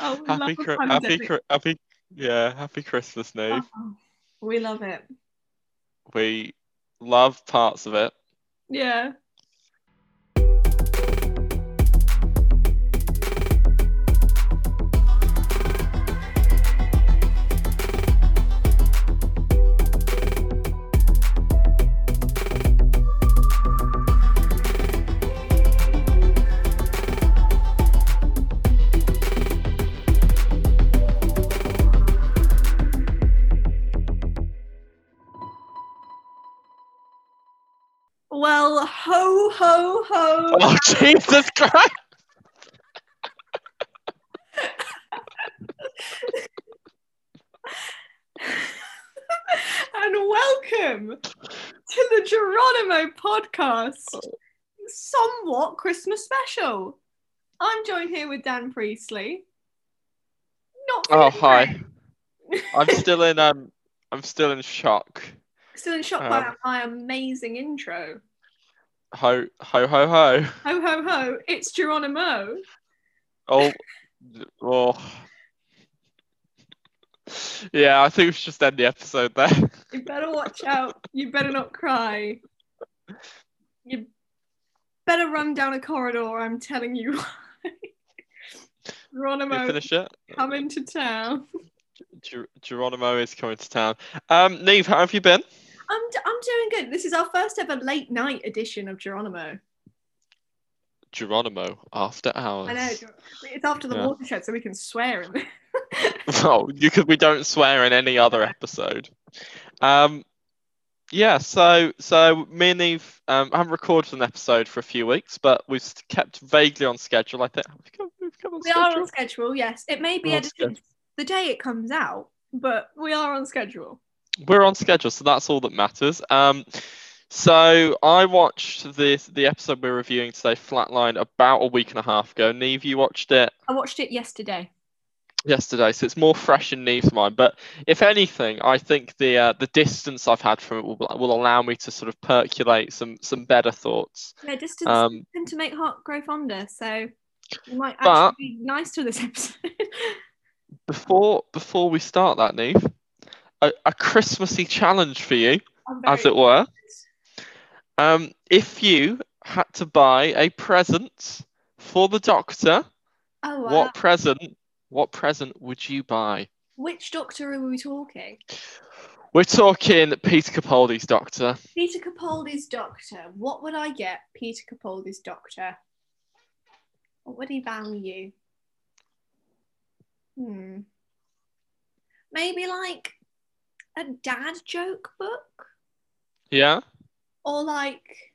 Oh, Happy, happy. Happy, yeah, happy Christmas, Niamh. Oh, we love it. We love parts of it. Yeah. Jesus Christ! and welcome to the Geronimo podcast, somewhat Christmas special. I'm joined here with Dan Priestley. Not Oh, hi. I'm still in um, I'm still in shock. Still in shock by Um, my amazing intro. Ho, ho, ho, ho. Ho ho ho! It's Geronimo. Oh, oh. Yeah, I think we should just end the episode there. You better watch out. You better not cry. You better run down a corridor. I'm telling you. You Geronimo, finish it. come into town. Ger- Geronimo is coming to town. Um, Niamh, how have you been? I'm, d- I'm doing good. This is our first ever late night edition of Geronimo. Geronimo after hours. I know. It's after the Yeah. watershed, so we can swear in. Oh, because we don't swear in any other episode. Um, yeah. So, so me and Eve um, haven't recorded an episode for a few weeks, but we've kept vaguely on schedule. I think we've come, we've come on we are schedule. on schedule, yes. It may be edited the day it comes out, but we are on schedule. We're on schedule, so that's all that matters. Um, so I watched this the episode we're reviewing today, Flatline, about a week and a half ago. Niamh, you watched it I watched it yesterday. yesterday, so it's more fresh in Niamh's mind. But if anything, I think the uh, the distance I've had from it will will allow me to sort of percolate some some better thoughts. Yeah, distance Um, tend to make heart grow fonder, so you might But- actually be nice to this episode. Before before we start that, Niamh, a, a Christmassy challenge for you, as it were. Um, if you had to buy a present for the Doctor, Oh, wow. what present? What present would you buy? Which doctor are we talking? We're talking Peter Capaldi's Doctor. Peter Capaldi's doctor. What would I get? Peter Capaldi's doctor. What would he value? Hmm. Maybe like a dad joke book, Yeah. or like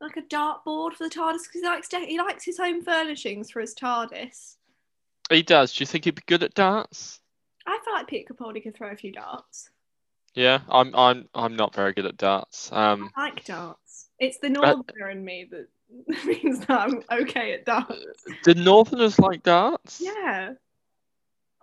like a dartboard for the TARDIS because he likes de- he likes his home furnishings for his TARDIS. He does. Do you think he'd be good at darts? I feel like Peter Capaldi could throw a few darts. Yeah, I'm. I'm. I'm not very good at darts. Um, I like darts. It's the northerner in me that means that I'm okay at darts. do Northerners like darts? Yeah.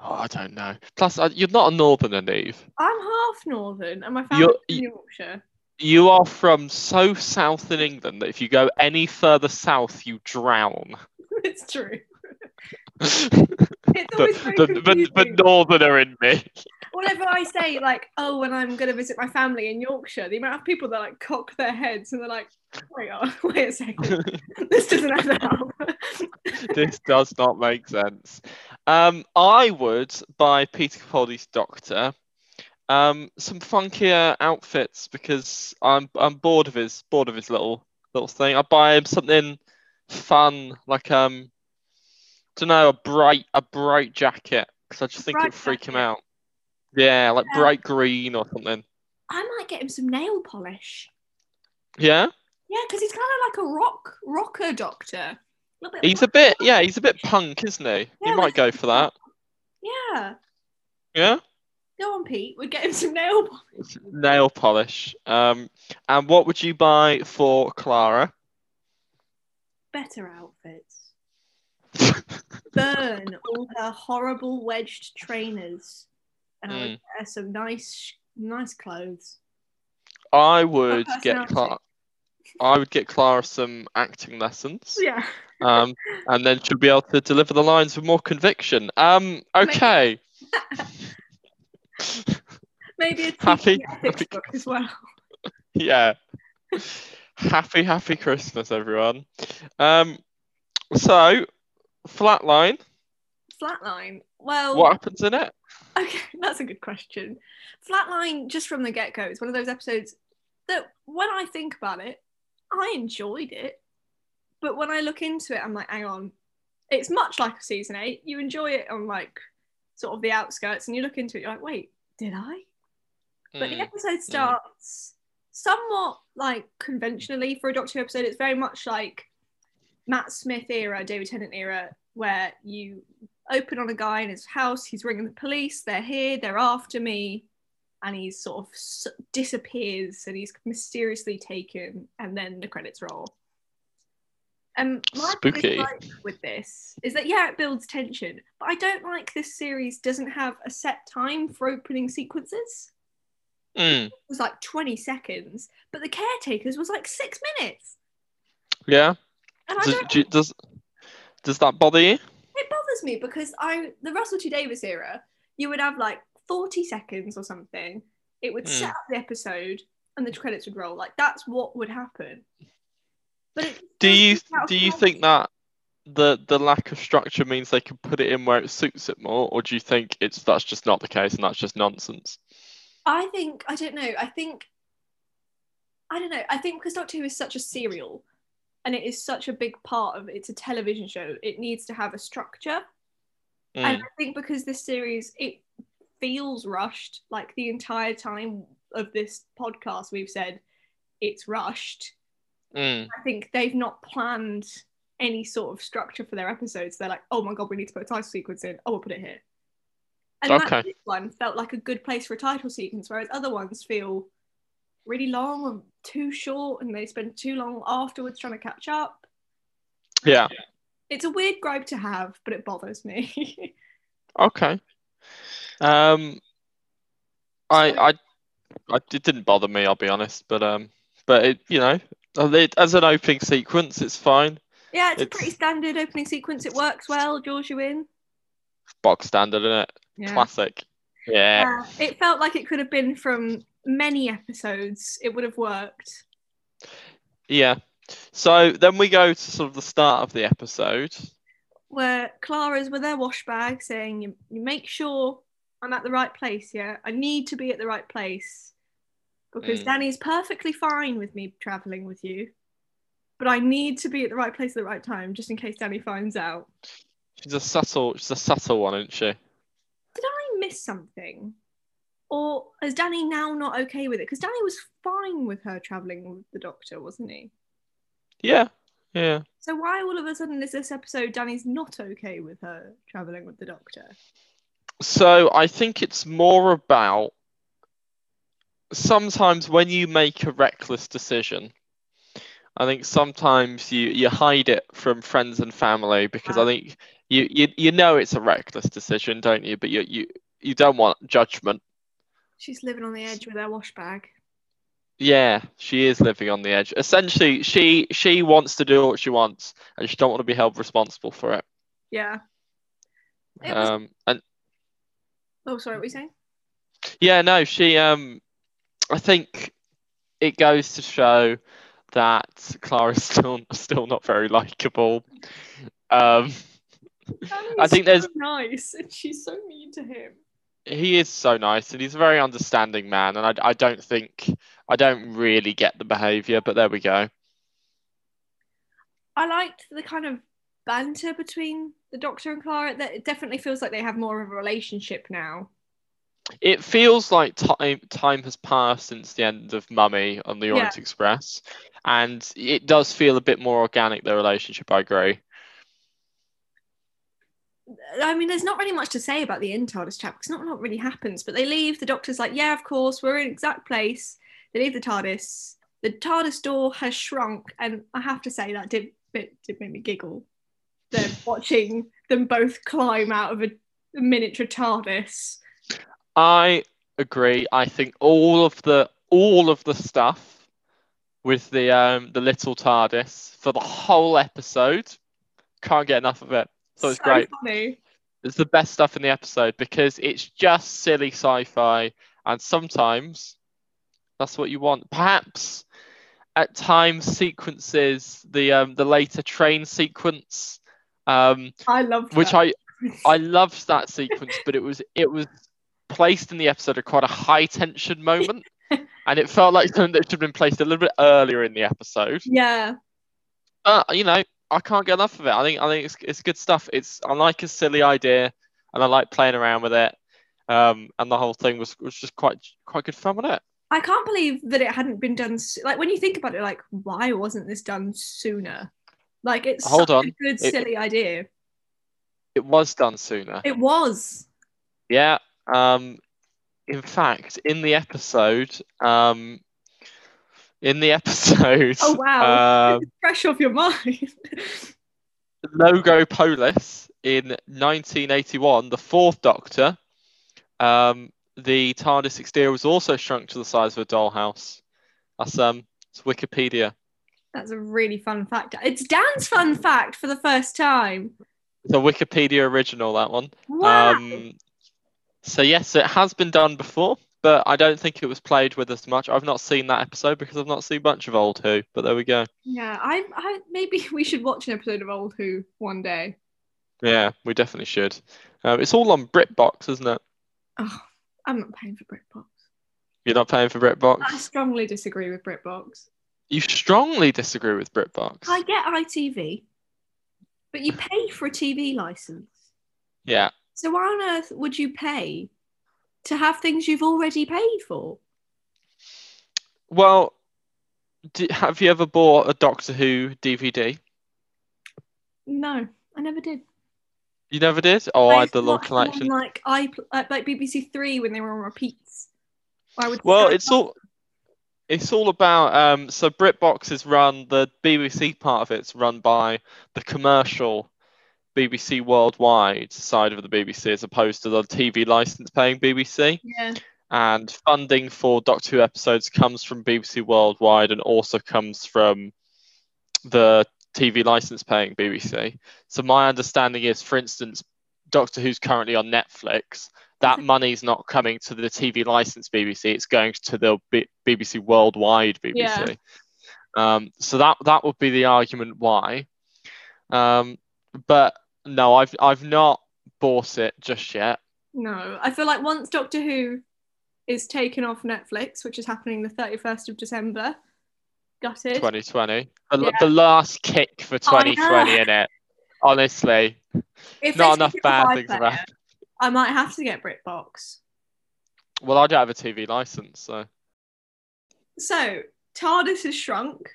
Oh, I don't know. Plus, uh, you're not a Northerner, Niamh. I'm half northern and my family's in Yorkshire. You are from so south in England that if you go any further south, you drown. it's true. the, It's always very the, the, the. Northerner in me. Whenever I say like, oh, when I'm gonna visit my family in Yorkshire, the amount of people that like cock their heads and they're like, wait, on, wait a second, this doesn't add up. this does not make sense. Um, I would buy Peter Capaldi's Doctor um, some funkier outfits because I'm I'm bored of his bored of his little little thing. I buy him something fun like um, don't know a bright a bright jacket because I just think it'd freak him out. Yeah, like Yeah. bright green or something. I might get him some nail polish. Yeah, Yeah, because he's kind of like a rock rocker doctor. Bit he's a bit yeah he's a bit punk, isn't he? Yeah, you might go for that. Yeah. Yeah. Go on, Pete. We're getting some nail polish. nail polish. Um, and what would you buy for Clara? Better outfits. Burn all her horrible wedged trainers, and I would Mm. get her some nice, nice clothes. I would get. Clara. I would get Clara some acting lessons. Yeah. Um, and then she'll be able to deliver the lines with more conviction. Um, okay. Maybe a Happy- happy- as well. Yeah. happy, happy Christmas, everyone. Um, so, Flatline, Flatline. Well, what happens in it? Okay, that's a good question. Flatline, just from the get go, is one of those episodes that when I think about it, I enjoyed it. But when I look into it, I'm like, hang on, it's much like a season eight. You enjoy it on like sort of the outskirts, and you look into it, you're like, wait, did I? But the Mm, episode starts somewhat like conventionally for a Doctor Who episode. It's very much like Matt Smith era, David Tennant era, where you open on a guy in his house, he's ringing the police, they're here, they're after me, and he sort of s- disappears and he's mysteriously taken, and then the credits roll. And my biggest Spooky. with this is that yeah, it builds tension, but I don't like this series doesn't have a set time for opening sequences Mm, was like 20 seconds, but the caretakers was like six minutes. yeah. And I Does, don't, do does does that bother you? it bothers me because I, the Russell T Davies era, you would have like 40 seconds or something. It would set Hmm. up the episode and the credits would roll. Like that's what would happen. But it Do you do you think that the the lack of structure means they can put it in where it suits it more, or do you think it's that's just not the case and that's just nonsense? I think I don't know. I think I don't know. I think because Doctor Who is such a serial and it is such a big part of it's a television show, it needs to have a structure. And Mm, I think because this series it feels rushed, like the entire time of this podcast, we've said it's rushed. mm, I think they've not planned any sort of structure for their episodes. They're like, oh my god, we need to put a title sequence in. Oh, we'll put it here. And Okay. that one felt like a good place for a title sequence, whereas other ones feel really long or too short, and they spend too long afterwards trying to catch up. yeah. It's a weird gripe to have, but it bothers me. Okay. Um, I I I it didn't bother me. I'll be honest, but um, but it you know it, as an opening sequence, it's fine. yeah, it's, a pretty standard opening sequence. It works well. Draws you in. Box standard, isn't it? Yeah. Classic. Yeah. Yeah, it felt like it could have been from many episodes. It would have worked. Yeah. So then we go to sort of the start of the episode. Where Clara's with her wash bag saying, you, you make sure I'm at the right place, yeah? I need to be at the right place. Because Mm. Danny's perfectly fine with me traveling with you. But I need to be at the right place at the right time, just in case Danny finds out. She's a subtle, she's a subtle one, isn't she? Did I miss something? Or is Danny now not okay with it? Because Danny was fine with her traveling with the doctor, wasn't he? Yeah. Yeah. So why all of a sudden is this episode Danny's not okay with her traveling with the doctor? So I think it's more about sometimes when you make a reckless decision. I think sometimes you, you hide it from friends and family because I think you, you you know it's a reckless decision, don't you? But you you, you don't want judgment. She's living on the edge with her wash bag. Yeah, she is living on the edge. Essentially, she she wants to do what she wants, and she don't want to be held responsible for it. Yeah. It was- Um, and Oh, sorry, what were you saying? Yeah, no, she um I think it goes to show that Clara's still still not very likable. Um I think Danny's there's- nice, and she's so mean to him. he is so nice and he's a very understanding man and I, I don't think I don't really get the behavior, but there we go. I liked the kind of banter between the Doctor and Clara. That it definitely feels like they have more of a relationship now. It feels like time time has passed since the end of Mummy on the Yeah. Orient Express and it does feel a bit more organic their relationship, I agree. I mean, there's not really much to say about the in TARDIS chap because not a lot really happens. But they leave. The Doctor's like, "Yeah, of course, we're in exact place." They leave the TARDIS. The TARDIS door has shrunk, and I have to say that did bit did make me giggle. Them watching them both climb out of a, miniature TARDIS. I agree. I think all of the all of the stuff with the um the little TARDIS for the whole episode. Can't get enough of it. So it's great. funny. It's the best stuff in the episode because it's just silly sci-fi, and sometimes that's what you want. Perhaps at times sequences the um the later train sequence, um, I love which. I I loved that sequence, but it was it was placed in the episode at quite a high tension moment, and it felt like something that should have been placed a little bit earlier in the episode. yeah. But you know, I can't get enough of it. I think I think it's it's good stuff. It's I like a silly idea, and I like playing around with it. Um, and the whole thing was was just quite quite good fun with it. I can't believe that it hadn't been done. s- Like when you think about it, like why wasn't this done sooner? Like it's Hold such on. a good It- silly idea. It was done sooner. It was. Yeah. Um, in fact, in the episode, um, in the episode, Oh wow, um, fresh off your mind. Logopolis in 1981, the Fourth Doctor, um, the TARDIS exterior was also shrunk to the size of a dollhouse. That's um, it's Wikipedia. That's a really fun fact. It's Dan's fun fact for the first time. It's a Wikipedia original. That one. Wow. Um, so yes, it has been done before, but I don't think it was played with as much. I've not seen that episode because I've not seen much of Old Who. But there we go. yeah, I, I maybe we should watch an episode of Old Who one day. Yeah, we definitely should. Um, it's all on BritBox, isn't it? Oh, I'm not paying for BritBox. You're not paying for BritBox. I strongly disagree with BritBox. You strongly disagree with BritBox. I get ITV, but you pay for a TV license. Yeah. So why on earth would you pay to have things you've already paid for? Well, d have you ever bought a Doctor Who DVD? No, I never did. You never did? Oh, I had the little watch them on, collection. like I like BBC Three when they were on repeats. I would Well, it's all it's all about um so BritBox is run the BBC part of it's run by the commercial BBC worldwide side of the BBC as opposed to the TV license paying BBC. yeah. And funding for Doctor Who episodes comes from BBC Worldwide and also comes from the TV license paying BBC. So my understanding is, for instance, Doctor Who's currently on Netflix. That money's not coming to the TV license BBC. It's going to the B- BBC Worldwide BBC. Um, so that that would be the argument why. Um, but no, I've I've not bought it just yet. No, I feel like once Doctor Who is taken off Netflix, which is happening the 31st of December, gutted. 2020. The, Yeah. the last kick for I know. 2020 in it. Honestly, If not enough bad things about. I might have to get BritBox. Well, I don't have a TV license, so So TARDIS has shrunk.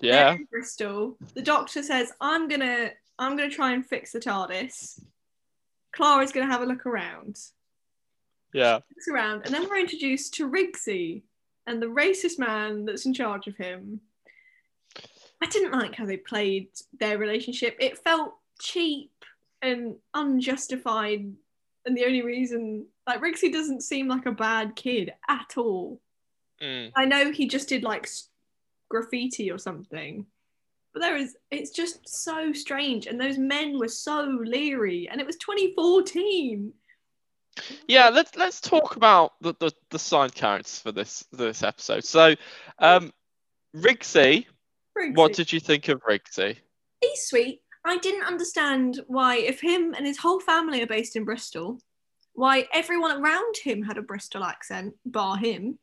Yeah. Bristol. The Doctor says, "I'm gonna, I'm gonna try and fix the TARDIS." Clara's gonna have a look around. Yeah. looks around, and then we're introduced to Rigsy and the racist man that's in charge of him. I didn't like how they played their relationship. It felt cheap and unjustified, and the only reason, like, Rigsy doesn't seem like a bad kid at all. Mm. I know he just did like graffiti or something, but there is, it's just so strange, and those men were so leery, and it was 2014. Yeah, let's let's talk about the, the, the side characters for this this episode. So, um, Rigsy, Rigsy. what did you think of Rigsy? he's sweet. I didn't understand why, if him and his whole family are based in Bristol, why everyone around him had a Bristol accent, bar him.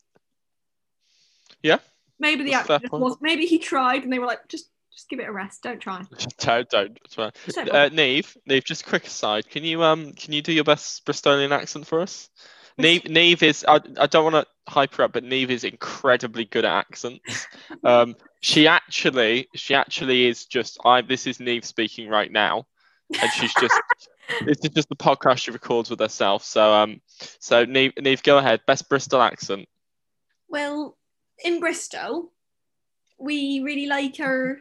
Yeah, Maybe the that's a fair actor just point. was. Maybe he tried, and they were like, just, just give it a rest. Don't try. don't don't. Just Uh. Niamh, Niamh, just quick aside. Can you um can you do your best Bristolian accent for us? Niamh, Niamh is I, I don't want to hype her up, but Niamh is incredibly good at accents. Um, she actually she actually is just I. This is Niamh speaking right now, and she's just this is just the podcast she records with herself. So um so Niamh Niamh go ahead. Best Bristol accent. Well, in Bristol, we really like our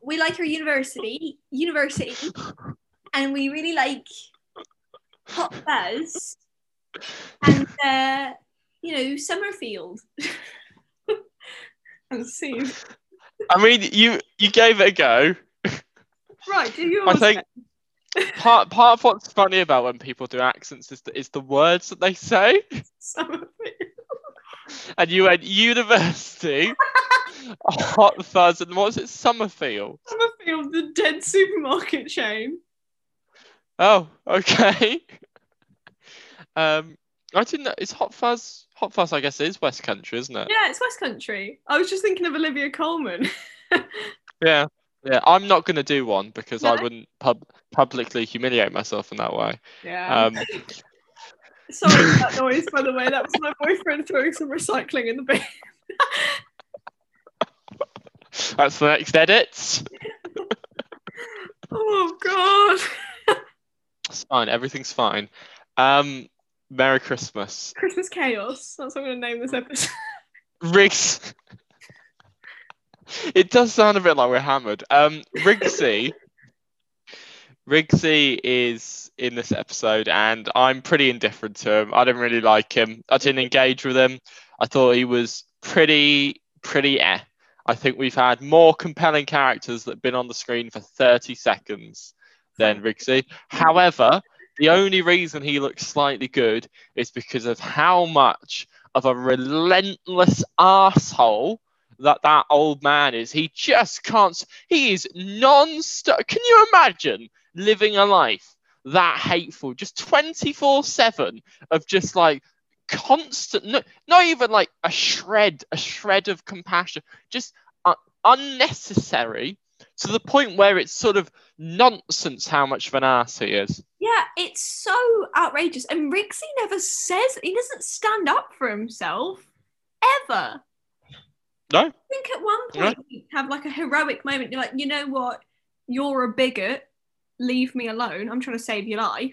we like our university university, and we really like hot fuzz and uh, you know Somerfield. and seen. I mean, you you gave it a go. Right, do yours. I think part part of what's funny about when people do accents is the, is the words that they say. Some of it. And you went university, hot fuzz, and what's it? Somerfield. Somerfield, the dead supermarket chain. Oh, okay. um, I didn't know. Is Hot Fuzz? Hot Fuzz, I guess, is West Country, isn't it? Yeah, it's West Country. I was just thinking of Olivia Colman. Yeah. Yeah. I'm not going to do one because I wouldn't pub- publicly humiliate myself in that way. yeah. Um, Sorry for that noise, by the way. That was my boyfriend throwing some recycling in the bin. that's the next edit. Oh god. It's fine. Everything's fine. Um, Merry Christmas. Christmas chaos. That's what I'm gonna name this episode. Riggs. it does sound a bit like we're hammered. Um, Rigsy. Rigsy is in this episode, and I'm pretty indifferent to him. I didn't really like him. I didn't engage with him. I thought he was pretty, pretty eh. I think we've had more compelling characters that have been on the screen for 30 seconds than Rigsy. However, the only reason he looks slightly good is because of how much of a relentless asshole that that old man is. He just can't. He is non-stop. Can you imagine living a life that hateful, just twenty-four seven of just like constant, no, not even like a shred, a shred of compassion, just uh, unnecessary to the point where it's sort of nonsense how much of an ass he is. yeah, it's so outrageous. And Rigsy never says he doesn't stand up for himself. Ever. No, I think at one point you have like a heroic moment. You're like, you know what? You're a bigot. Leave me alone. I'm trying to save your life. And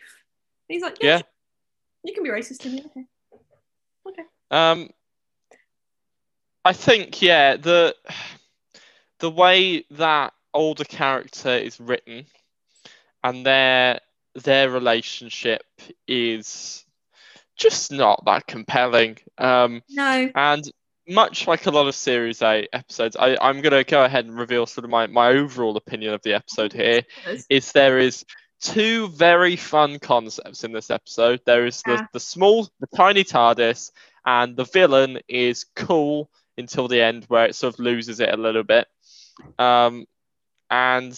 he's like, yeah, Yeah. you can be racist to me. Okay. Okay. Um, I think yeah the the way that older character is written and their their relationship is just not that compelling. Um, No. and much like a lot of Series eight episodes, I, I'm going to go ahead and reveal sort of my, my overall opinion of the episode here. Is there is two very fun concepts in this episode. There is the, the small, the tiny TARDIS, and the villain is cool until the end, where it sort of loses it a little bit. Um, and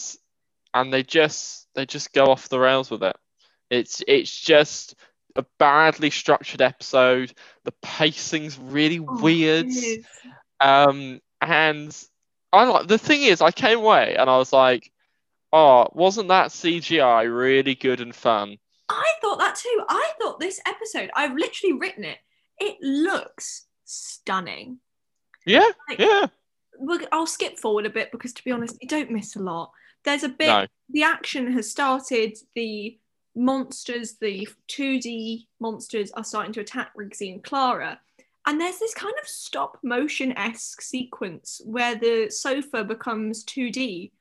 and they just they just go off the rails with it. It's it's just a badly structured episode. The pacing's really Oh, weird. Um, and I like the thing is, I came away and I was like, "Oh, wasn't that CGI really good and fun?" I thought that too. I thought this episode, I've literally written it, it looks stunning. Yeah, Like, yeah. I'll skip forward a bit because, to be honest, you don't miss a lot. There's a bit, No, the action has started, the monsters, the 2D monsters are starting to attack Rigsy and Clara. And there's this kind of stop motion esque sequence where the sofa becomes 2D.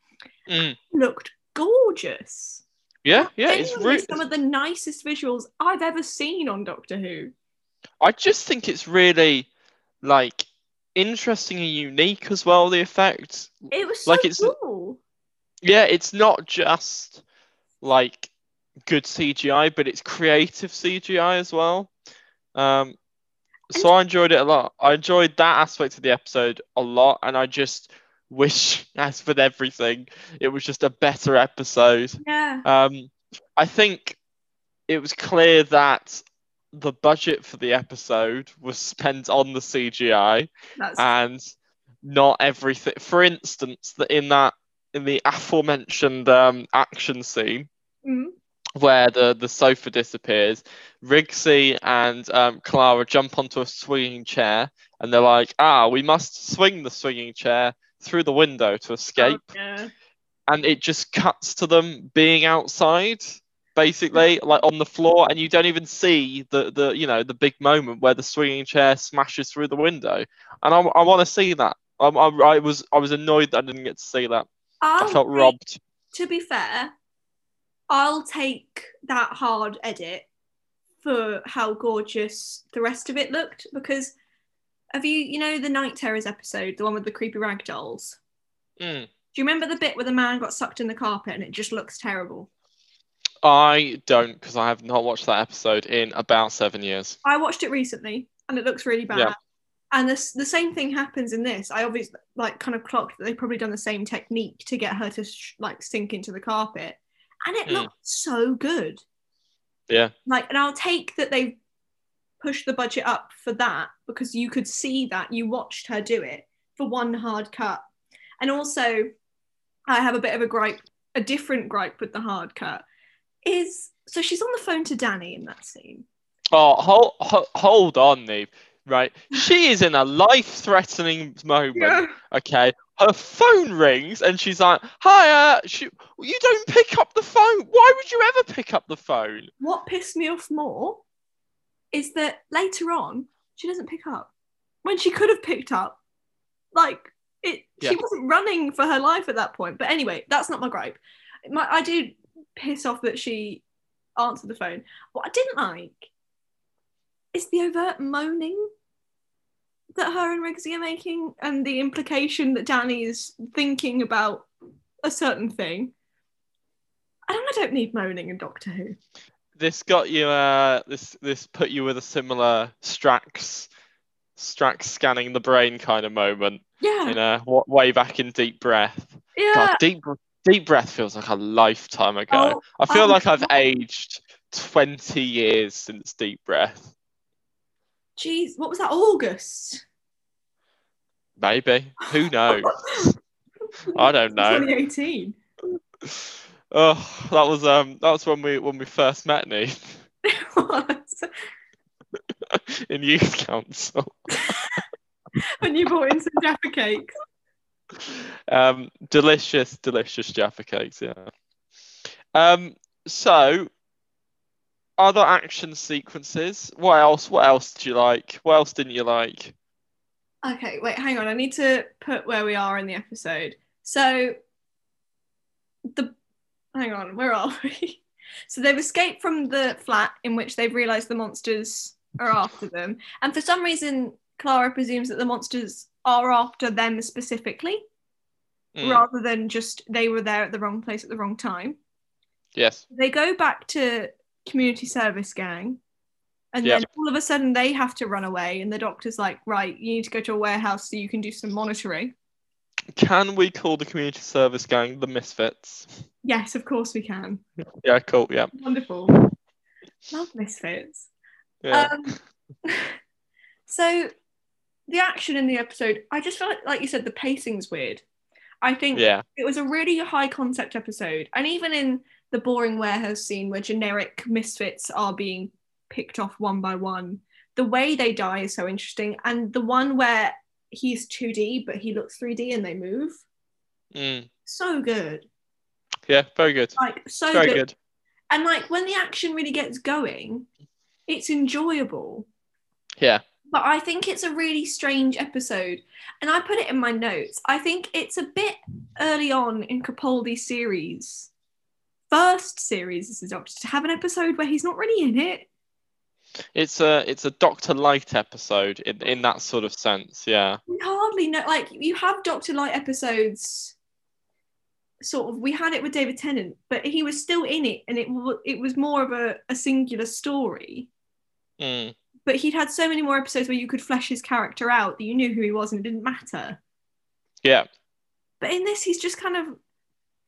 Mm. Looked gorgeous. yeah, yeah. It's really. some of the nicest visuals I've ever seen on Doctor Who. I just think it's really like interesting and unique as well. The effect. It was so Like, it's- cool. Yeah, it's not just like good CGI, but it's creative CGI as well. Um, so I enjoyed it a lot. I enjoyed that aspect of the episode a lot, and I just wish, as with everything, it was just a better episode. Yeah. Um, I think it was clear that the budget for the episode was spent on the CGI That's and not everything. For instance, that in that in the aforementioned um, action scene Mm. where the the sofa disappears, Rigsy and um, Clara jump onto a swinging chair, and they're like, "Ah, we must swing the swinging chair through the window to escape." Oh, yeah. and it just cuts to them being outside basically like on the floor and you don't even see the the you know the big moment where the swinging chair smashes through the window and i, I want to see that I, I, I was i was annoyed that i didn't get to see that i I'll felt take- robbed To be fair, I'll take that hard edit for how gorgeous the rest of it looked because Have you, you know, the Night Terrors episode, the one with the creepy rag dolls? Mm. Do you remember the bit where the man got sucked in the carpet and it just looks terrible? I don't because I have not watched that episode in about seven years. I watched it recently and it looks really bad. Yeah. And this, the same thing happens in this. I obviously like kind of clocked that they've probably done the same technique to get her to sh- like sink into the carpet, and it Mm. looked so good. Yeah. Like, and I'll take that they've pushed the budget up for that because you could see that you watched her do it for one hard cut, and also I have a bit of a gripe, a different gripe with the hard cut is so she's on the phone to Danny in that scene. Oh, hold, hold on, Niamh. Right, she is in a life-threatening moment. Okay, her phone rings and she's like, "Hi, uh, she, you don't pick up the phone. Why would you ever pick up the phone?" What pissed me off more is that later on she doesn't pick up when she could have picked up. Like it, Yeah. she wasn't running for her life at that point. But anyway, that's not my gripe. My, I did piss off that she answered the phone. What I didn't like is the overt moaning that her and Rigsy are making, and the implication that Danny is thinking about a certain thing. I don't, I don't need moaning in Doctor Who. This got you. Uh, this this put you with a similar Strax, Strax scanning the brain kind of moment. Yeah, In a way back in Deep Breath. yeah. God, deep deep breath feels like a lifetime ago. Oh, I feel like I've aged twenty years since Deep Breath. Jeez, what was that? August. Maybe. Who knows? I don't know. 2018. Oh, that was um that was when we when we first met was. in youth council. when you brought in some Jaffa cakes. Um delicious, delicious Jaffa cakes, yeah. Um so other action sequences. What else? What else did you like? What else didn't you like? Okay, wait, hang on. I need to put where we are in the episode. So, the hang on, where are we? So they've escaped from the flat in which they've realised the monsters are after them, and for some reason, Clara presumes that the monsters are after them specifically, Mm, rather than just they were there at the wrong place at the wrong time. yes. they go back to community service gang and Yep. then all of a sudden they have to run away and the doctor's like right you need to go to a warehouse so you can do some monitoring Can we call the community service gang the Misfits? yes of course we can Yeah, cool. Yeah. wonderful love misfits Yeah. um, so the action in the episode i just felt like, like you said the pacing's weird i think yeah. it was a really high concept episode and even in the boring warehouse scene where generic misfits are being picked off one by one the way they die is so interesting and the one where he's 2d but he looks 3d and they move Mm, so good yeah. Very good. like so Very good. good. and like when the action really gets going it's enjoyable Yeah. But I think it's a really strange episode. And I put it in my notes. I think it's a bit early on in Capaldi's series, first series as a doctor, to have an episode where he's not really in it. It's a it's a Doctor-lite episode in in that sort of sense. Yeah. We hardly know, like, you have Doctor-lite episodes. Sort of, we had it with David Tennant, but he was still in it, and it it was more of a, a singular story. Mm, But he'd had so many more episodes where you could flesh his character out that you knew who he was, and it didn't matter. yeah. But in this, he's just kind of, I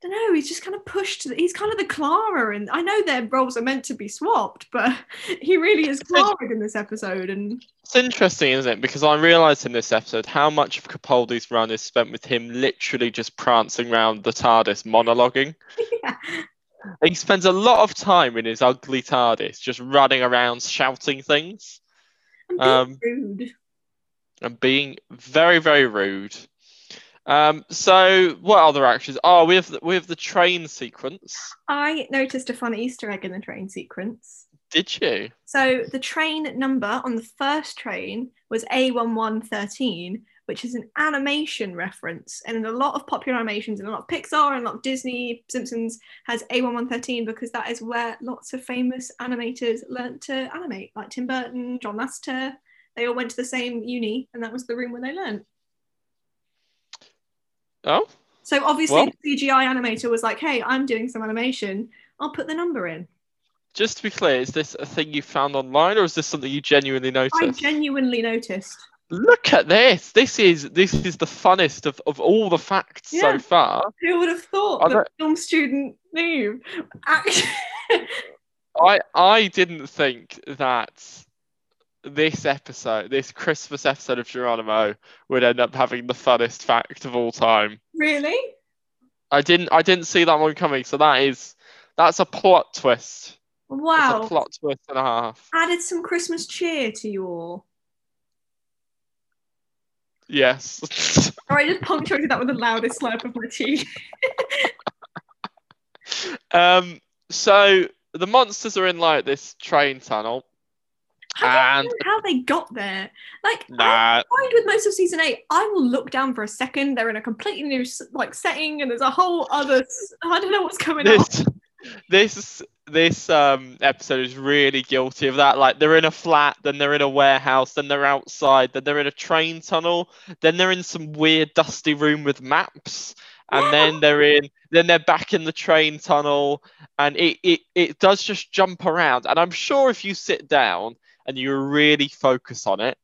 don't know, he's just kind of pushed. He's kind of the Clara, and I know their roles are meant to be swapped, but he really is Clara in this episode. And It's interesting, isn't it? Because I realised in this episode how much of Capaldi's run is spent with him literally just prancing around the TARDIS monologuing. yeah, He spends a lot of time in his ugly TARDIS just running around shouting things I'm being Um, rude. and being very, very rude. Um, so what other actions? Oh, we have the, we have the train sequence. I noticed a fun Easter egg in the train sequence. Did you? So the train number on the first train was A1113, which is an animation reference. And in a lot of popular animations, and a lot of Pixar and a lot of Disney, Simpsons has A1113 because that is where lots of famous animators learnt to animate, like Tim Burton, John Lasseter, they all went to the same uni, and that was the room where they learned. Oh, So obviously, Well- the CGI animator was like, "Hey, I'm doing some animation. I'll put the number in." just to be clear, is this a thing you found online, or is this something you genuinely noticed? I genuinely noticed. Look at this. This is this is the funnest of, of all the facts Yeah. so far. Who would have thought I that film student knew? I I didn't think that this episode, this Christmas episode of Geronimo, would end up having the funnest fact of all time. really? I didn't I didn't see that one coming, so that is that's a plot twist. Wow. a plot twist and a half. Added some Christmas cheer to you all. Yes. Or I just punctuated that with the loudest slurp of my tea. um so the monsters are in like this train tunnel. I And how they got there. Like, I nah find with most of season eight, I will look down for a second. They're in a completely new like setting, and there's a whole other. I don't know what's going on. this this um episode is really guilty of that. Like they're in a flat then they're in a warehouse then they're outside then they're in a train tunnel then they're in some weird dusty room with maps and then they're in then they're back in the train tunnel and it, it it does just jump around. And i'm sure if you sit down and you really focus on it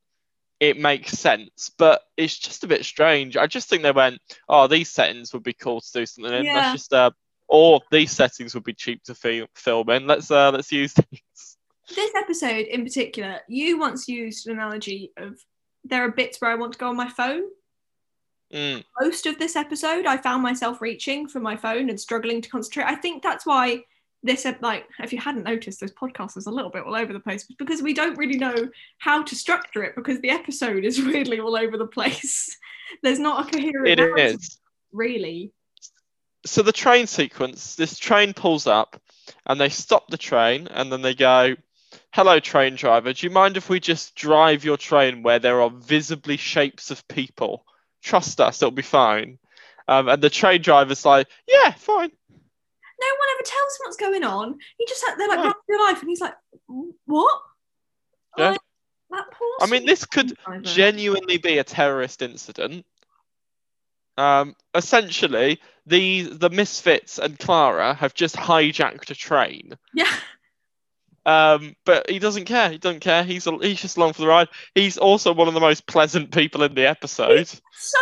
it makes sense. But it's just a bit strange. I just think they went oh these settings would be cool to do something in. Yeah. let's just uh or these settings would be cheap to fi- film in let's uh let's use these This episode in particular, you once used an analogy of there are bits where I want to go on my phone. Mm, Most of this episode, I found myself reaching for my phone and struggling to concentrate. I think that's why this, like, if you hadn't noticed, this podcast is a little bit all over the place because we don't really know how to structure it because the episode is weirdly all over the place. There's not a coherent it is really. So the train sequence this train pulls up and they stop the train and then they go hello train driver do you mind if we just drive your train where there are visibly shapes of people trust us it'll be fine um, and the train driver's like yeah fine No one ever tells him what's going on. He just they're like No. your life, and he's like, "What?" Yeah. Like, that poor i mean this could driver. genuinely be a terrorist incident um, essentially the the misfits and clara have just hijacked a train yeah. Um, but he doesn't care. He doesn't care. He's he's just along for the ride. He's also one of the most pleasant people in the episode. so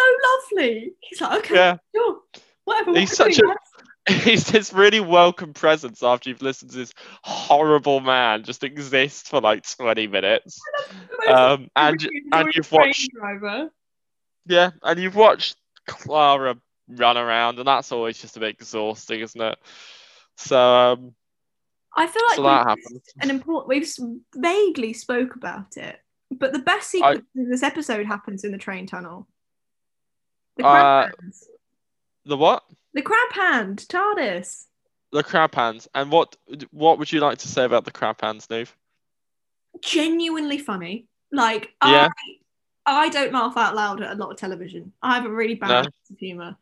lovely. He's like, okay, Yeah, sure, whatever. what He's such a- lads?" he's this really welcome presence after you've listened to this horrible man just exist for like twenty minutes. Um, and and you've watched driver. yeah, and you've watched Clara run around, and that's always just a bit exhausting, isn't it? So um, I feel like so that happens. an important. We've vaguely spoke about it, but the best sequence in this episode happens in the train tunnel. The crab Uh, hands. The what? The crab hand, TARDIS. The crab hands. And what what would you like to say about the crab hands, Niamh? Genuinely funny. Like Yeah. I, I don't laugh out loud at a lot of television. I have a really bad No. sense of humor,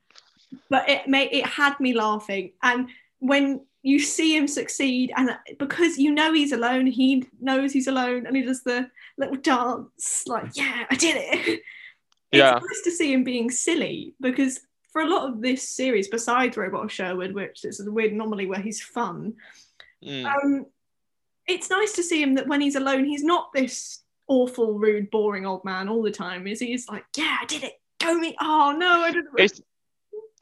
but it made it had me laughing. And when you see him succeed, and because you know he's alone, he knows he's alone, and he does the little dance, like yeah, I did it. Yeah. It's nice to see him being silly because for a lot of this series, besides Robot Sherwood, which is a weird anomaly where he's fun, Mm. um, it's nice to see him that when he's alone, he's not this awful, rude, boring old man all the time. Is he's like, yeah, I did it. Go me. Oh no, I didn't. It's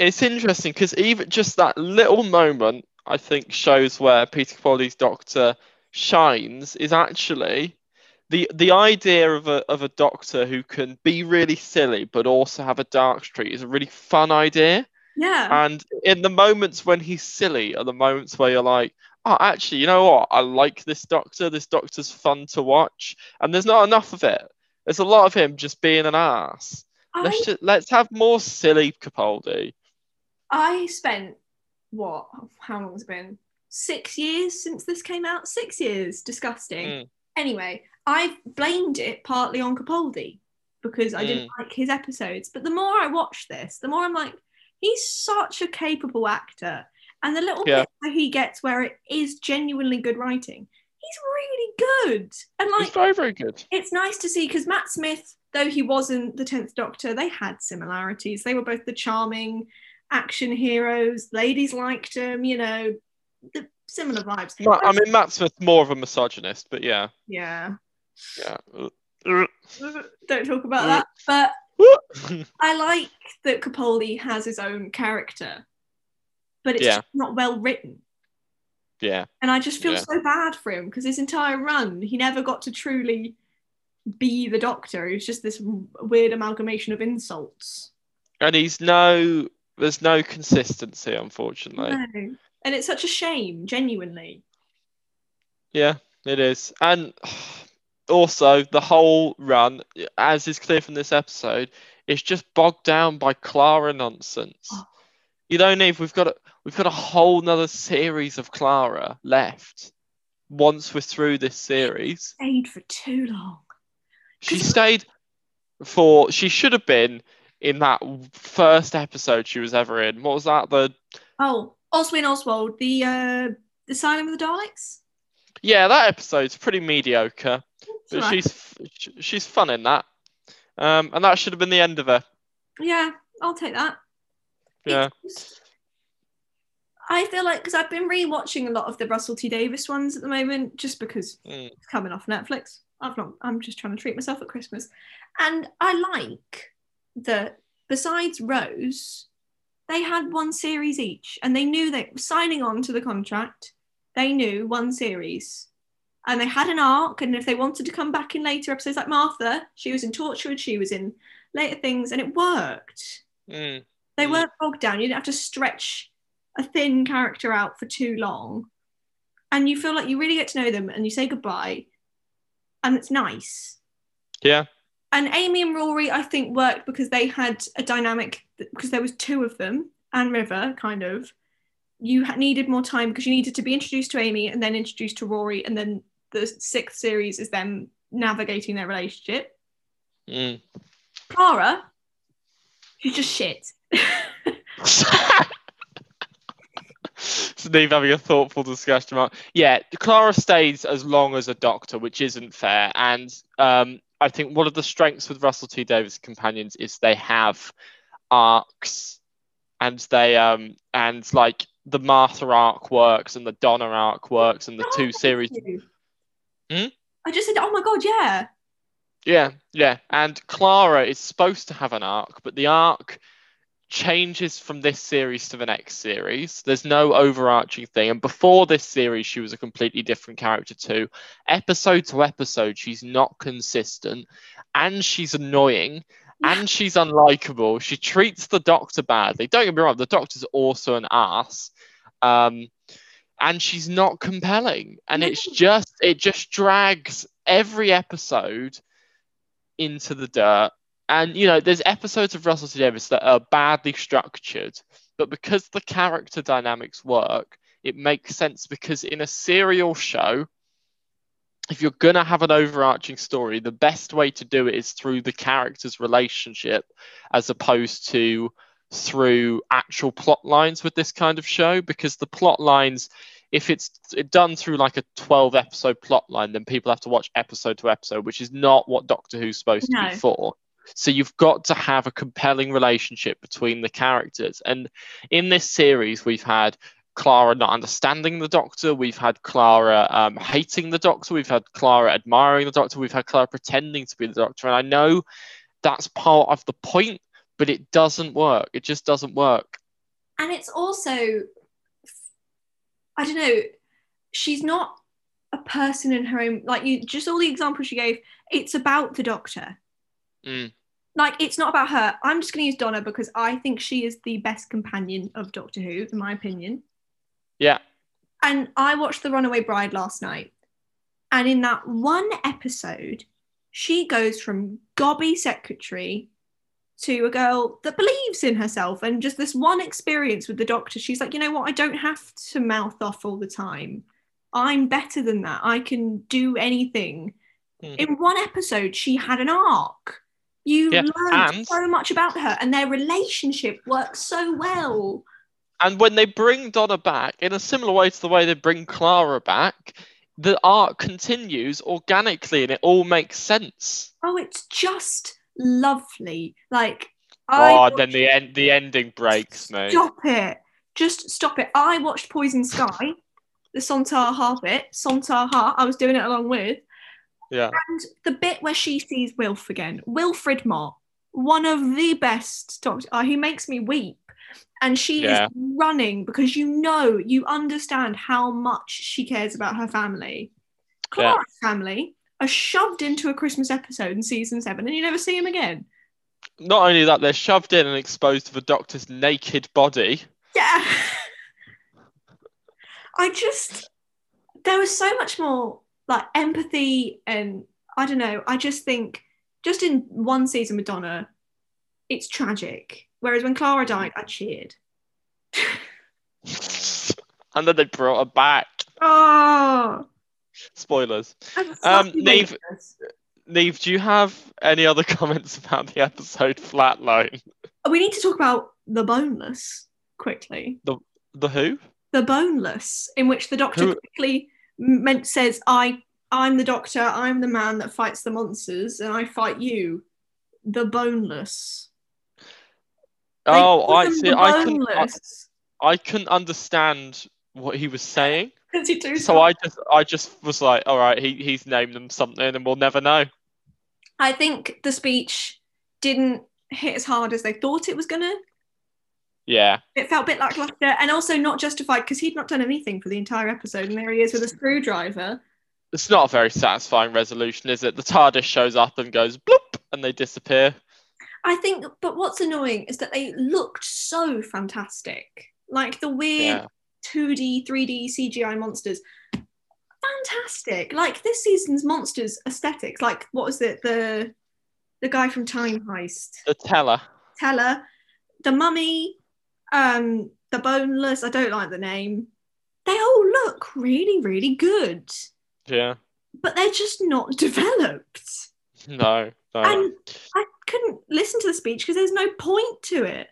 it's interesting because even just that little moment, I think, shows where Peter Capaldi's Doctor shines. Is actually the the idea of a of a Doctor who can be really silly but also have a dark streak is a really fun idea. yeah, And in the moments when he's silly are the moments where you're like, oh, actually, you know what? I like this Doctor. This Doctor's fun to watch. And there's not enough of it. There's a lot of him just being an ass. I Let's just let's have more silly Capaldi. I spent what? How long has it been? Six years since this came out. Six years. Disgusting. Mm. Anyway, I blamed it partly on Capaldi because I Mm. didn't like his episodes. But the more I watch this, the more I'm like, he's such a capable actor. And the little Yeah. bit he gets where it is genuinely good writing, he's really good. And He's like, very, very good. it's nice to see because Matt Smith, though he wasn't the 10th Doctor, they had similarities. They were both the charming action heroes. Ladies liked him, you know, the similar vibes. Ma- I mean, Matt Smith's more of a misogynist, but yeah, yeah. yeah. Don't talk about that. But I like that Capaldi has his own character, but it's Yeah. just not well written. yeah, And I just feel Yeah. so bad for him because his entire run, he never got to truly be the Doctor. He was just this weird amalgamation of insults. and he's no, there's no consistency, unfortunately. No. And it's such a shame, genuinely. Yeah, it is. And also, the whole run, as is clear from this episode, is just bogged down by Clara nonsense. Oh. You don't need. We've got a we've got a whole nother series of Clara left. Once we're through this series, Stayed for too long. She stayed for. She should have been in that first episode she was ever in. What was that? The Oh, Oswin Oswald, the uh, the Asylum of the Daleks. yeah, that episode's pretty mediocre. It's But alright. she's she's fun in that. Um, and that should have been the end of her. Yeah, I'll take that. Yeah. It's- I feel like because I've been rewatching a lot of the Russell T Davies ones at the moment, just because Mm. it's coming off Netflix. I've not. I'm just trying to treat myself at Christmas, and I like that. Besides Rose, they had one series each, and they knew that signing on to the contract. They knew one series, and they had an arc. And if they wanted to come back in later episodes, like Martha, she was in Torchwood, she was in later things, and it worked. Mm. They Mm. weren't bogged down. You didn't have to stretch a thin character out for too long. And you feel like you really get to know them and you say goodbye. And it's nice. Yeah. And Amy and Rory, I think, worked because they had a dynamic, because there was two of them and River, kind of. You needed more time because you needed to be introduced to Amy and then introduced to Rory. And then the sixth series is them navigating their relationship. Mm. Clara, she's just shit. Steve having a thoughtful discussion about yeah, Clara stays as long as a doctor, which isn't fair. And um, I think one of the strengths with Russell T Davies companions is they have arcs, and they um and like the Martha arc works and the Donna arc works and the Oh, two series. Hmm? I just said, oh my god, yeah. Yeah, yeah. And Clara is supposed to have an arc, but the arc changes from this series to the next series. There's no overarching thing. And before this series, she was a completely different character too. Episode to episode, she's not consistent and she's annoying and she's unlikable. She treats the doctor badly. Don't get me wrong, the doctor's also an ass. Um, and she's not compelling. And it's just it just drags every episode into the dirt. And you know, there's episodes of Russell T Davies that are badly structured, but because the character dynamics work, it makes sense because in a serial show, if you're gonna have an overarching story, the best way to do it is through the characters' relationship as opposed to through actual plot lines with this kind of show because the plot lines if it's done through like a 12 episode plot line then people have to watch episode to episode which is not what doctor who's supposed to be for so you've got to have a compelling relationship between the characters. And in this series we've had clara not understanding the doctor. We've had clara um, hating the doctor. We've had clara admiring the doctor. We've had clara pretending to be the doctor. And i know that's part of the point but it doesn't work. It just doesn't work. And it's also, I don't know, she's not a person in her own, like you, just all the examples she gave, it's about the doctor. Mm. Like, it's not about her. I'm just going to use Donna because I think she is the best companion of Doctor Who, in my opinion. yeah And I watched The Runaway Bride last night. And in that one episode, she goes from gobby secretary to a girl that believes in herself. And just this one experience with the doctor, she's like, you know what? I don't have to mouth off all the time. I'm better than that. I can do anything. Hmm. In one episode, she had an arc. You Yeah, learned and- so much about her, and their relationship works so well. And when they bring Donna back, in a similar way to the way they bring Clara back, the art continues organically and it all makes sense. Oh, it's just lovely. Like I oh, then the end the ending breaks me. Stop it. Just stop it. I watched Poison Sky, the Sontar Ha bit. Sontar Ha, I was doing it along with. Yeah. And the bit where she sees Wilf again, Wilfred Mott, one of the best doctors. Oh, he makes me weep. And she Yeah. is running because you know, you understand how much she cares about her family. Yeah. Family are shoved into a Christmas episode in season seven and you never see him again. Not only that, they're shoved in and exposed to the doctor's naked body. Yeah. I just there was so much more like empathy and I don't know, I just think just in one season with Donna, it's tragic. Whereas when Clara died, I cheered. and then they brought her back. Oh Spoilers. Um, Niamh- Niamh, do you have any other comments about the episode Flatline? We need to talk about the boneless quickly. The who? The boneless, in which the doctor Who- quickly meant says, I I'm the doctor, I'm the man that fights the monsters, and I fight you. The boneless. Oh, I see. I couldn't. I. I couldn't understand what he was saying, Because you do so I just, I just was like, all right, he, he's named them something, and we'll never know. I think the speech didn't hit as hard as they thought it was gonna. Yeah, It felt a bit lackluster and also not justified because he'd not done anything for the entire episode, and there he is with a screwdriver. it's not a very satisfying resolution, is it? The TARDIS shows up and goes bloop, and they disappear. I think, but what's annoying is that they looked so fantastic. Like the weird Yeah, 2D, 3D CGI monsters. Fantastic. Like this season's monsters aesthetics. Like what was it? The the guy from Time Heist. the teller. Teller, the mummy, um, the boneless, I don't like the name. They all look really, really good. Yeah, But they're just not developed. no, no. And I couldn't listen to the speech because there's no point to it.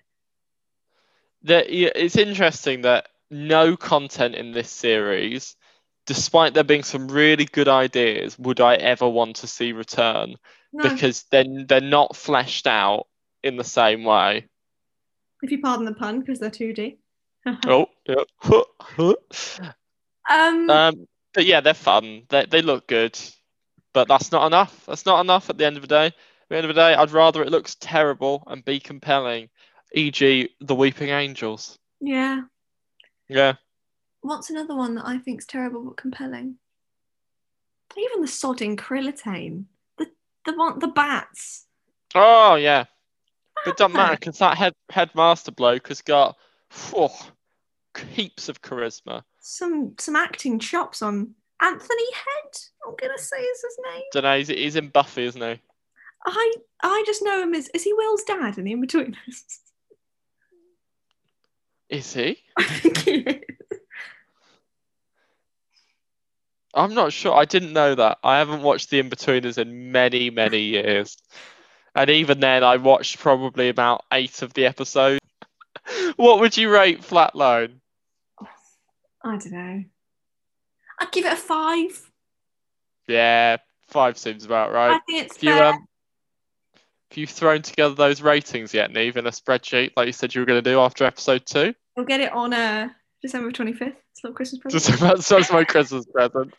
that yeah, it's interesting that no content in this series, despite there being some really good ideas, would I ever want to see return No, because then they're not fleshed out in the same way. If you pardon the pun, because they're 2D. Oh, yeah. um, um, but yeah, they're fun. They they look good, but that's not enough. That's not enough at the end of the day. At the end of the day, I'd rather it looks terrible and be compelling, e.g., the Weeping Angels. yeah. Yeah. What's another one that I think's terrible but compelling? Even the sodding Krillitane. The the one the bats. Oh yeah. But it doesn't matter because that head headmaster bloke has got phew, heaps of charisma. Some some acting chops on Anthony Head. I'm gonna say is his name. Don't know. He's, he's in Buffy, isn't he? I I just know him as is he Will's dad in the in between Is he? I think he is. I'm not sure. I didn't know that. I haven't watched The Inbetweeners in many, many years. And even then, I watched probably about eight of the episodes. what would you rate Flatline? I don't know. I'd give it a five. Yeah, five seems about I right. think it's Have you, fair. um, have you thrown together those ratings yet, Niamh, in a spreadsheet like you said you were going to do after episode two? We'll get it on uh, December 25th. It's a little Christmas present. Just about that's my Christmas present.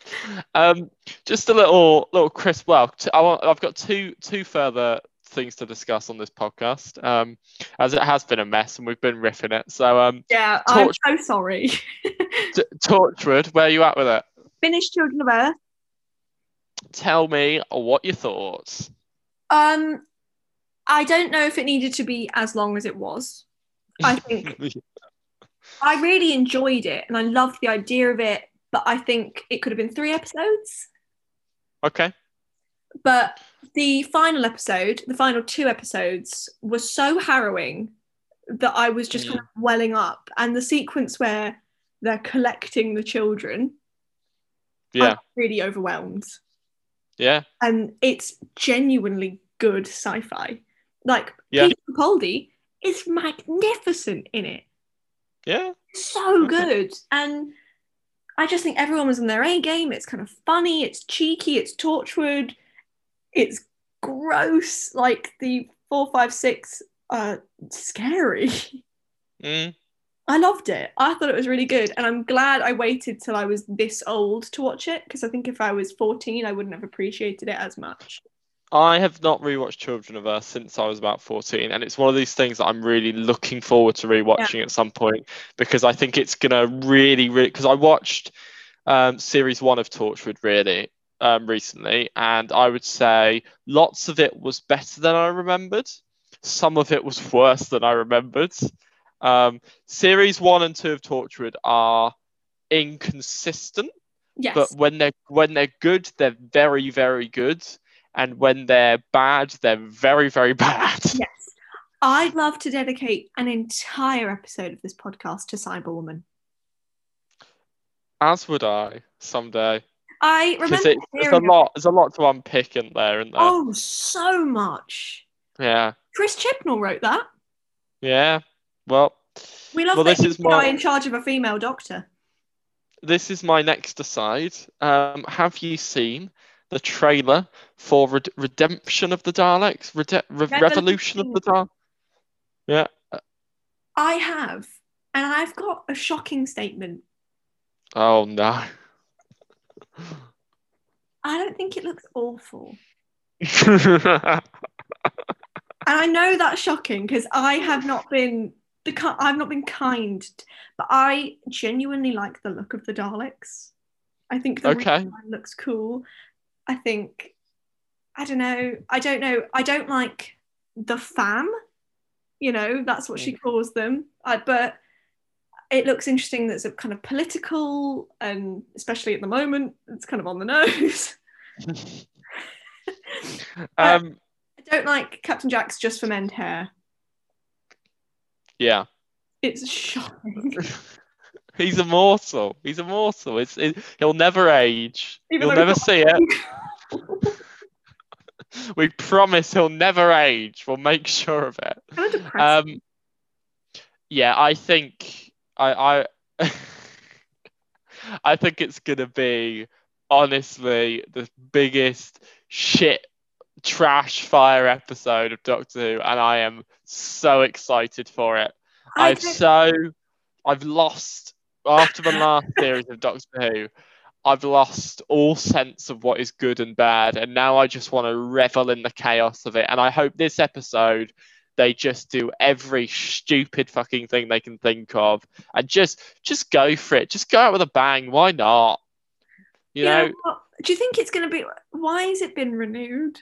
Um, just a little little crisp. Well, t- I want, I've got two two further things to discuss on this podcast. Um, as it has been a mess and we've been riffing it. So, um, yeah, Torch- I'm so sorry. t- Torchwood, where are you at with it? Finished Children of Earth. Tell me what your thoughts. Um, I don't know if it needed to be as long as it was. I think I really enjoyed it and I loved the idea of it, but I think it could have been three episodes. okay. But the final episode, the final two episodes, were so harrowing that I was just mm. kind of welling up. And the sequence where they're collecting the children, Yeah. I'm really overwhelmed. Yeah. And it's genuinely good sci-fi. Like Yeah. Peter Capaldi is magnificent in it. Yeah. so good and I just think everyone was in their A game. It's kind of funny, it's cheeky, it's Torchwood, it's gross. Like the four, five, six are scary. Mm. I loved it. I thought it was really good. And I'm glad I waited till I was this old to watch it because I think if I was 14, I wouldn't have appreciated it as much. I have not rewatched Children of Earth since I was about 14, and it's one of these things that I'm really looking forward to rewatching at some point because I think it's gonna really, really. Because I watched um, series one of Torchwood really um, recently, and I would say lots of it was better than I remembered. Some of it was worse than I remembered. Um, series one and two of Torchwood are inconsistent, Yes. but when they're when they're good, they're very, very good, and when they're bad, they're very, very bad. yes. I'd love to dedicate an entire episode of this podcast to Cyberwoman. As would I someday, I remember it, there's a lot. There's a lot to unpick in there, isn't there? Oh, so much. Yeah, Chris Chibnall wrote that. yeah. Well, We love Well, this is the guy my- in charge of a female doctor. this is my next aside. Um, have you seen the trailer for Red- Redemption of the Daleks? Rede- Re- Revolution of the Daleks? Yeah. I have, and I've got a shocking statement. Oh no. I don't think it looks awful. And I know that's shocking because I have not been the I've not been kind, but I genuinely like the look of the Daleks. I think the Okay. looks cool. I think I don't know. I don't know. I don't like the fam. You know, that's what she mm. calls them. I, but it looks interesting. That's a kind of political, and especially at the moment, it's kind of on the nose. um, I don't like Captain Jack's just for men hair. yeah. It's shocking. He's immortal. He's immortal. It's it, he'll never age. Even You'll never see it. we promise he'll never age. We'll make sure of it. kind of depressing. Um, yeah, I think I I I think it's gonna be honestly the biggest shit trash fire episode of Doctor Who, and I am so excited for it. I I've don't- so I've lost after the last series of Doctor Who. I've lost all sense of what is good and bad, and now I just want to revel in the chaos of it. And I hope this episode they just do every stupid fucking thing they can think of and just just go for it. Just go out with a bang. Why not? You Yeah, know, what- do you think it's going to be? Why has it been renewed?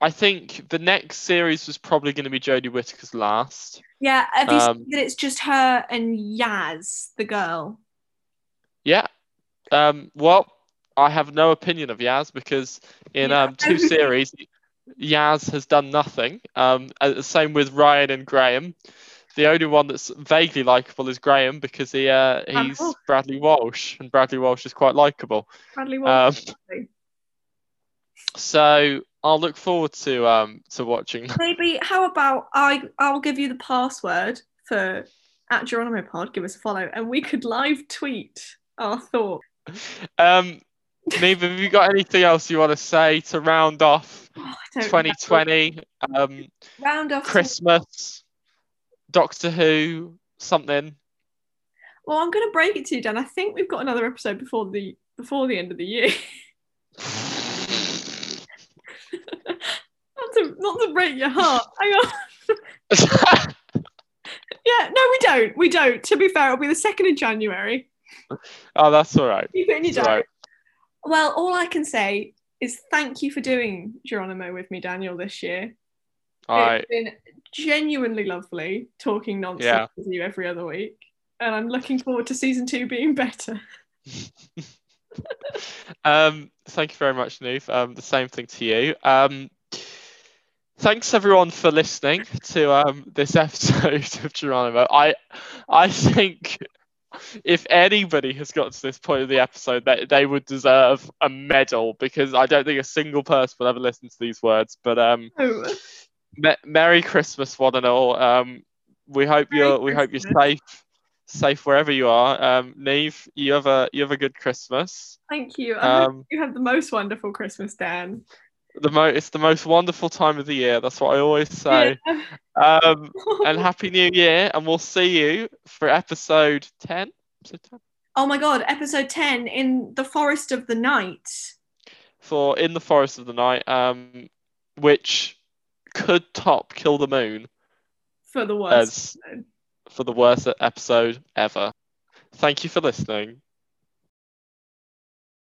I think the next series was probably going to be Jodie Whittaker's last. Yeah, have you Um, seen that it's just her and Yaz, the girl? Yeah. Um, well, I have no opinion of Yaz because in Yeah. um, two series, Yaz has done nothing. Um, the same with Ryan and Graham. The only one that's vaguely likable is Graham because he uh, he's Walsh. Bradley Walsh, and Bradley Walsh is quite likable. Bradley Um, Walsh. so I'll look forward to um to watching. Maybe how about I? I'll give you the password for at Geronimo Pod. Give us a follow, and we could live tweet our thought. Um, Niamh, have you got anything else you want to say to round off Oh, I don't know. 2020? Um, round off. Christmas, Doctor Who, something. Well, I'm going to break it to you, Dan. I think we've got another episode before the before the end of the year. not to not to break your heart. Hang on. Yeah, no, we don't. We don't. To be fair, it'll be the second of January. oh, that's all right. Keep it in your diary. Well, all I can say is thank you for doing Geronimo with me, Daniel, this year. It's been genuinely lovely talking nonsense Yeah. with you every other week. And I'm looking forward to season two being better. Um, thank you very much, Niamh. Um, the same thing to you. Um, thanks everyone for listening to um this episode of Geronimo. I I think if anybody has got to this point of the episode, that they would deserve a medal because I don't think a single person will ever listen to these words. But um, Oh, me- Merry Christmas, one and all. Um, we hope Merry you're we hope you're safe, safe wherever you are. Um, Niamh, you have a you have a good Christmas. Thank you. Um, you have the most wonderful Christmas, Dan. The mo it's the most wonderful time of the year. That's what I always say. Um, and happy New Year, and we'll see you for episode ten. Episode 10? oh my god, episode 10 in the Forest of the Night. For in the forest of the night, um, which could top Kill the Moon For the worst. as for the worst episode ever. Thank you for listening.